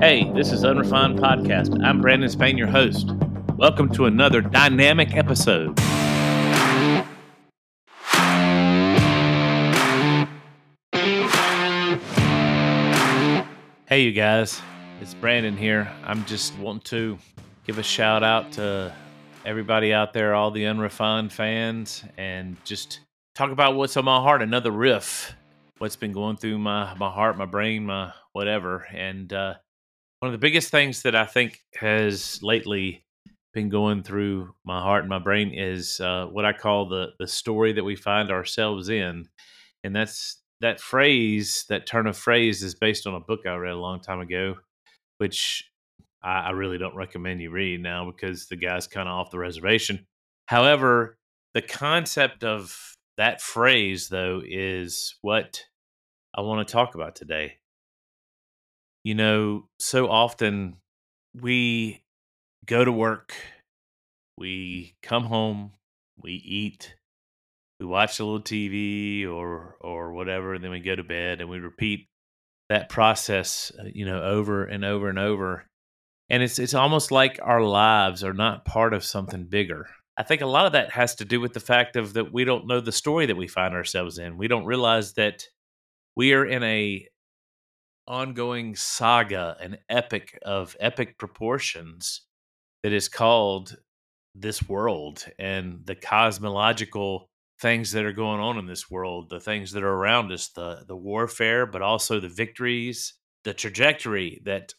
Hey, this is Unrefined Podcast. I'm Brandon Spain, your host. Welcome to another dynamic episode. Hey, you guys, it's Brandon here. I'm just wanting to give a shout out to everybody out there, all the unrefined fans, and just talk about what's on my heart. Another riff, what's been going through my my heart, my brain, my whatever. And uh, one of the biggest things that I think has lately been going through my heart and my brain is uh, what I call the the story that we find ourselves in, and that's that phrase, that turn of phrase, is based on a book I read a long time ago, which I, I really don't recommend you read now because the guy's kind of off the reservation. However, the concept of that phrase, though, is what I want to talk about today. You know, so often we go to work, we come home, we eat, we watch a little TV or or whatever, and then we go to bed and we repeat that process, uh, you know, over and over and over. And it's it's almost like our lives are not part of something bigger. I think a lot of that has to do with the fact of that we don't know the story that we find ourselves in. We don't realize that we are in a ongoing saga, an epic of epic proportions that is called this world and the cosmological things that are going on in this world, the things that are around us, the the warfare, but also the victories, the trajectory that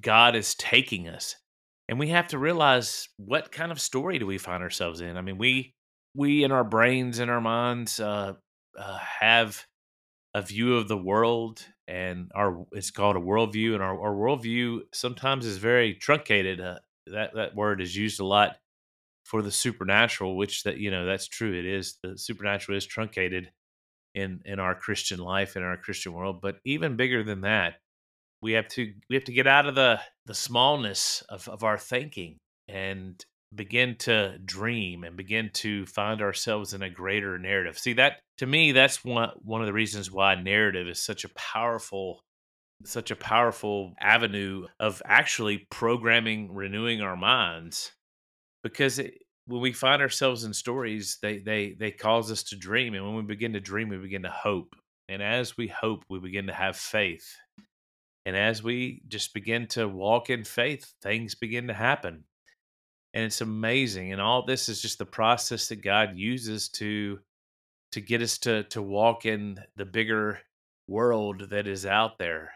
God is taking us. And we have to realize what kind of story do we find ourselves in? I mean, we we in our brains and our minds uh, uh, have a view of the world and our it's called a worldview and our, our worldview sometimes is very truncated uh, that that word is used a lot for the supernatural which that you know that's true it is the supernatural is truncated in in our christian life in our christian world but even bigger than that we have to we have to get out of the the smallness of, of our thinking and begin to dream and begin to find ourselves in a greater narrative. See that to me that's one one of the reasons why narrative is such a powerful such a powerful avenue of actually programming renewing our minds. Because it, when we find ourselves in stories they they they cause us to dream and when we begin to dream we begin to hope. And as we hope we begin to have faith. And as we just begin to walk in faith things begin to happen and it's amazing and all this is just the process that god uses to to get us to to walk in the bigger world that is out there.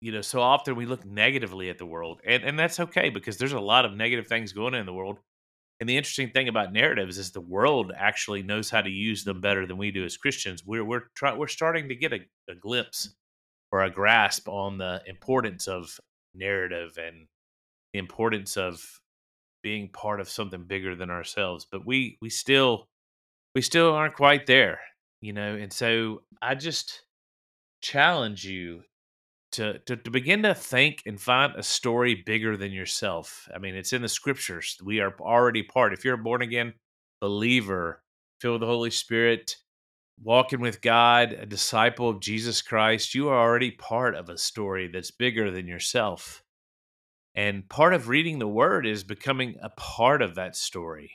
You know so often we look negatively at the world and and that's okay because there's a lot of negative things going on in the world and the interesting thing about narratives is the world actually knows how to use them better than we do as christians. We're we're try, we're starting to get a, a glimpse or a grasp on the importance of narrative and the importance of being part of something bigger than ourselves but we we still we still aren't quite there you know and so i just challenge you to, to to begin to think and find a story bigger than yourself. I mean it's in the scriptures. We are already part. If you're a born again believer filled with the holy spirit walking with god a disciple of jesus christ you are already part of a story that's bigger than yourself and part of reading the word is becoming a part of that story.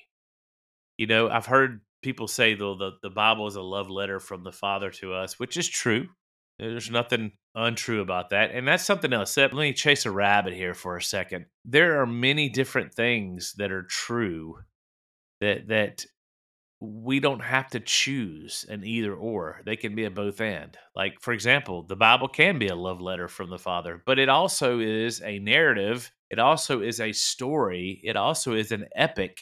You know, I've heard people say though the, the Bible is a love letter from the Father to us, which is true. There's nothing untrue about that. And that's something else. Let me chase a rabbit here for a second. There are many different things that are true that that we don't have to choose an either or. They can be a both and. Like, for example, the Bible can be a love letter from the Father, but it also is a narrative. It also is a story. It also is an epic.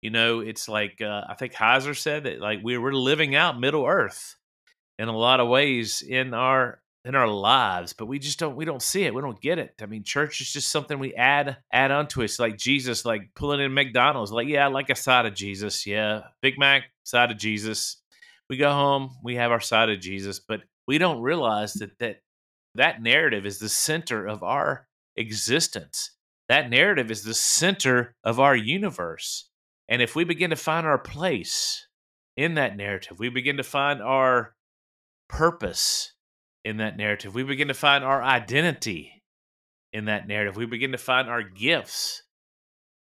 You know, it's like, uh, I think Heiser said that, like, we we're living out Middle Earth in a lot of ways in our in our lives, but we just don't we don't see it. We don't get it. I mean, church is just something we add add onto it. It's like Jesus, like pulling in McDonald's. Like, yeah, I like a side of Jesus. Yeah, Big Mac, side of Jesus. We go home, we have our side of Jesus, but we don't realize that that that narrative is the center of our existence. That narrative is the center of our universe. And if we begin to find our place in that narrative, we begin to find our purpose in that narrative. We begin to find our identity in that narrative, we begin to find our gifts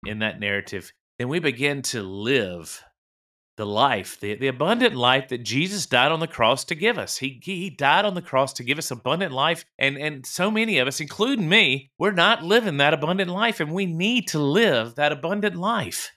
in that narrative, then we begin to live the life, the, the abundant life that Jesus died on the cross to give us. He, he died on the cross to give us abundant life. And, and so many of us, including me, we're not living that abundant life. And we need to live that abundant life.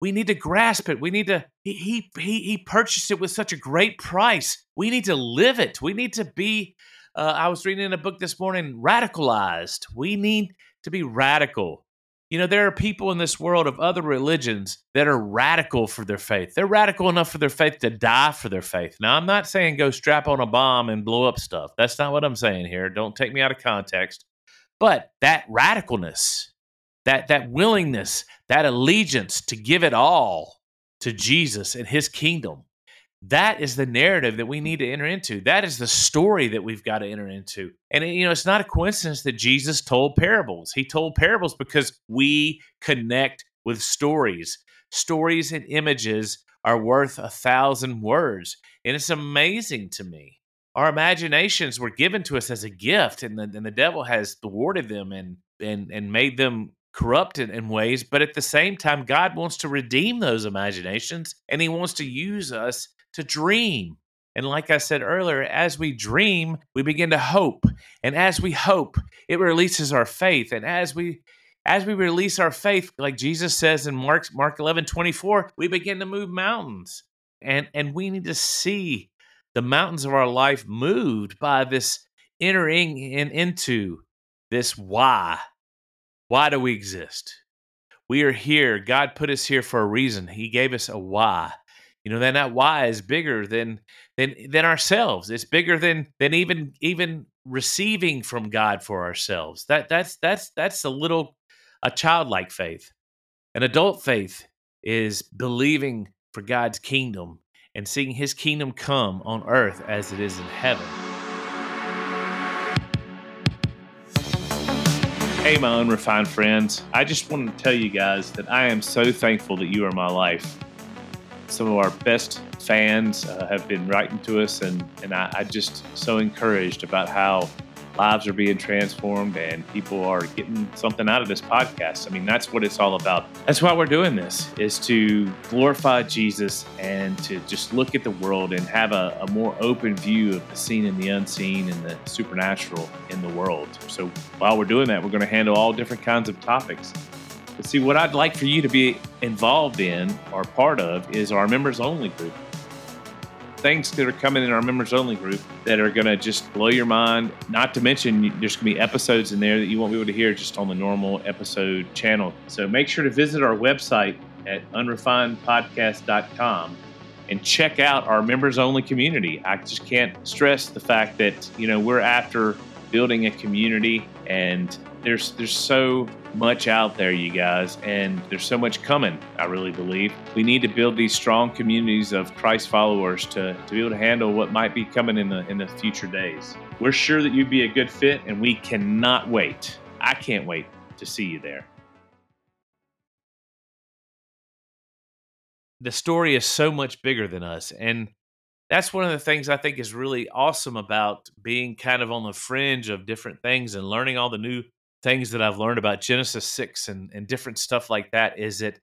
We need to grasp it. We need to, he, he, he purchased it with such a great price. We need to live it. We need to be, uh, I was reading in a book this morning, radicalized. We need to be radical. You know, there are people in this world of other religions that are radical for their faith. They're radical enough for their faith to die for their faith. Now, I'm not saying go strap on a bomb and blow up stuff. That's not what I'm saying here. Don't take me out of context. But that radicalness, that that willingness, that allegiance to give it all to Jesus and his kingdom that is the narrative that we need to enter into. That is the story that we've got to enter into. And you know, it's not a coincidence that Jesus told parables. He told parables because we connect with stories. Stories and images are worth a thousand words. And it's amazing to me. Our imaginations were given to us as a gift, and the, and the devil has thwarted them and and and made them corrupted in ways, but at the same time, God wants to redeem those imaginations and He wants to use us to dream. And like I said earlier, as we dream, we begin to hope. And as we hope, it releases our faith. And as we as we release our faith, like Jesus says in Mark Mark 11, 24, we begin to move mountains. And and we need to see the mountains of our life moved by this entering in, into this why. Why do we exist? We are here. God put us here for a reason. He gave us a why. You know, then that why is bigger than than than ourselves. It's bigger than than even even receiving from God for ourselves. That that's that's that's a little a childlike faith. An adult faith is believing for God's kingdom and seeing his kingdom come on earth as it is in heaven. Hey, my unrefined friends. I just want to tell you guys that I am so thankful that you are my life some of our best fans uh, have been writing to us, and, and I, I just so encouraged about how lives are being transformed and people are getting something out of this podcast. I mean, that's what it's all about. That's why we're doing this is to glorify Jesus and to just look at the world and have a, a more open view of the seen and the unseen and the supernatural in the world. So while we're doing that, we're going to handle all different kinds of topics. But see, what I'd like for you to be involved in or part of is our members only group. Things that are coming in our members only group that are going to just blow your mind. Not to mention, there's going to be episodes in there that you won't be able to hear just on the normal episode channel. So make sure to visit our website at unrefinedpodcast.com and check out our members only community. I just can't stress the fact that, you know, we're after building a community and there's there's so much out there, you guys, and there's so much coming. I really believe we need to build these strong communities of Christ followers to, to be able to handle what might be coming in the in the future days. We're sure that you'd be a good fit, and we cannot wait. I can't wait to see you there. The story is so much bigger than us, and that's one of the things I think is really awesome about being kind of on the fringe of different things and learning all the new things that I've learned about Genesis 6 and, and different stuff like that is that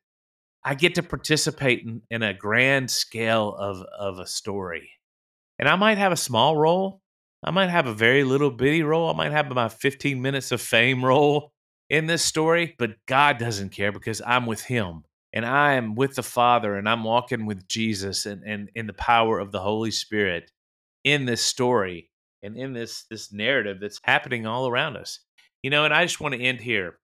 I get to participate in, in a grand scale of, of a story. And I might have a small role. I might have a very little bitty role. I might have my 15 minutes of fame role in this story, but God doesn't care because I'm with Him and I am with the Father and I'm walking with Jesus and, and in the power of the Holy Spirit in this story and in this this narrative that's happening all around us. You know, and I just want to end here.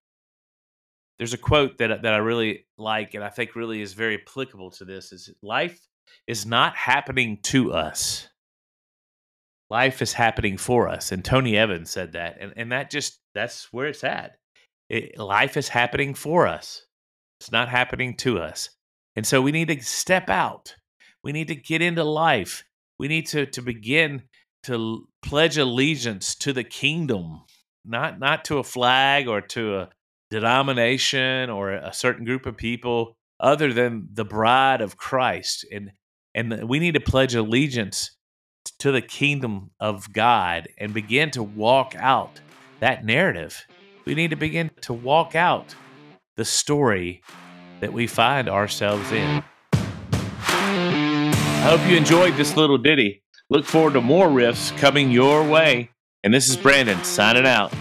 There's a quote that uh, that I really like, and I think really is very applicable to this: "Is life is not happening to us; life is happening for us." And Tony Evans said that, and and that just that's where it's at. It, life is happening for us; it's not happening to us. And so we need to step out. We need to get into life. We need to to begin to pledge allegiance to the kingdom not not to a flag or to a denomination or a certain group of people other than the bride of Christ and and we need to pledge allegiance to the kingdom of God and begin to walk out that narrative we need to begin to walk out the story that we find ourselves in. I hope you enjoyed this little ditty. Look forward to more riffs coming your way. And this is Brandon signing out.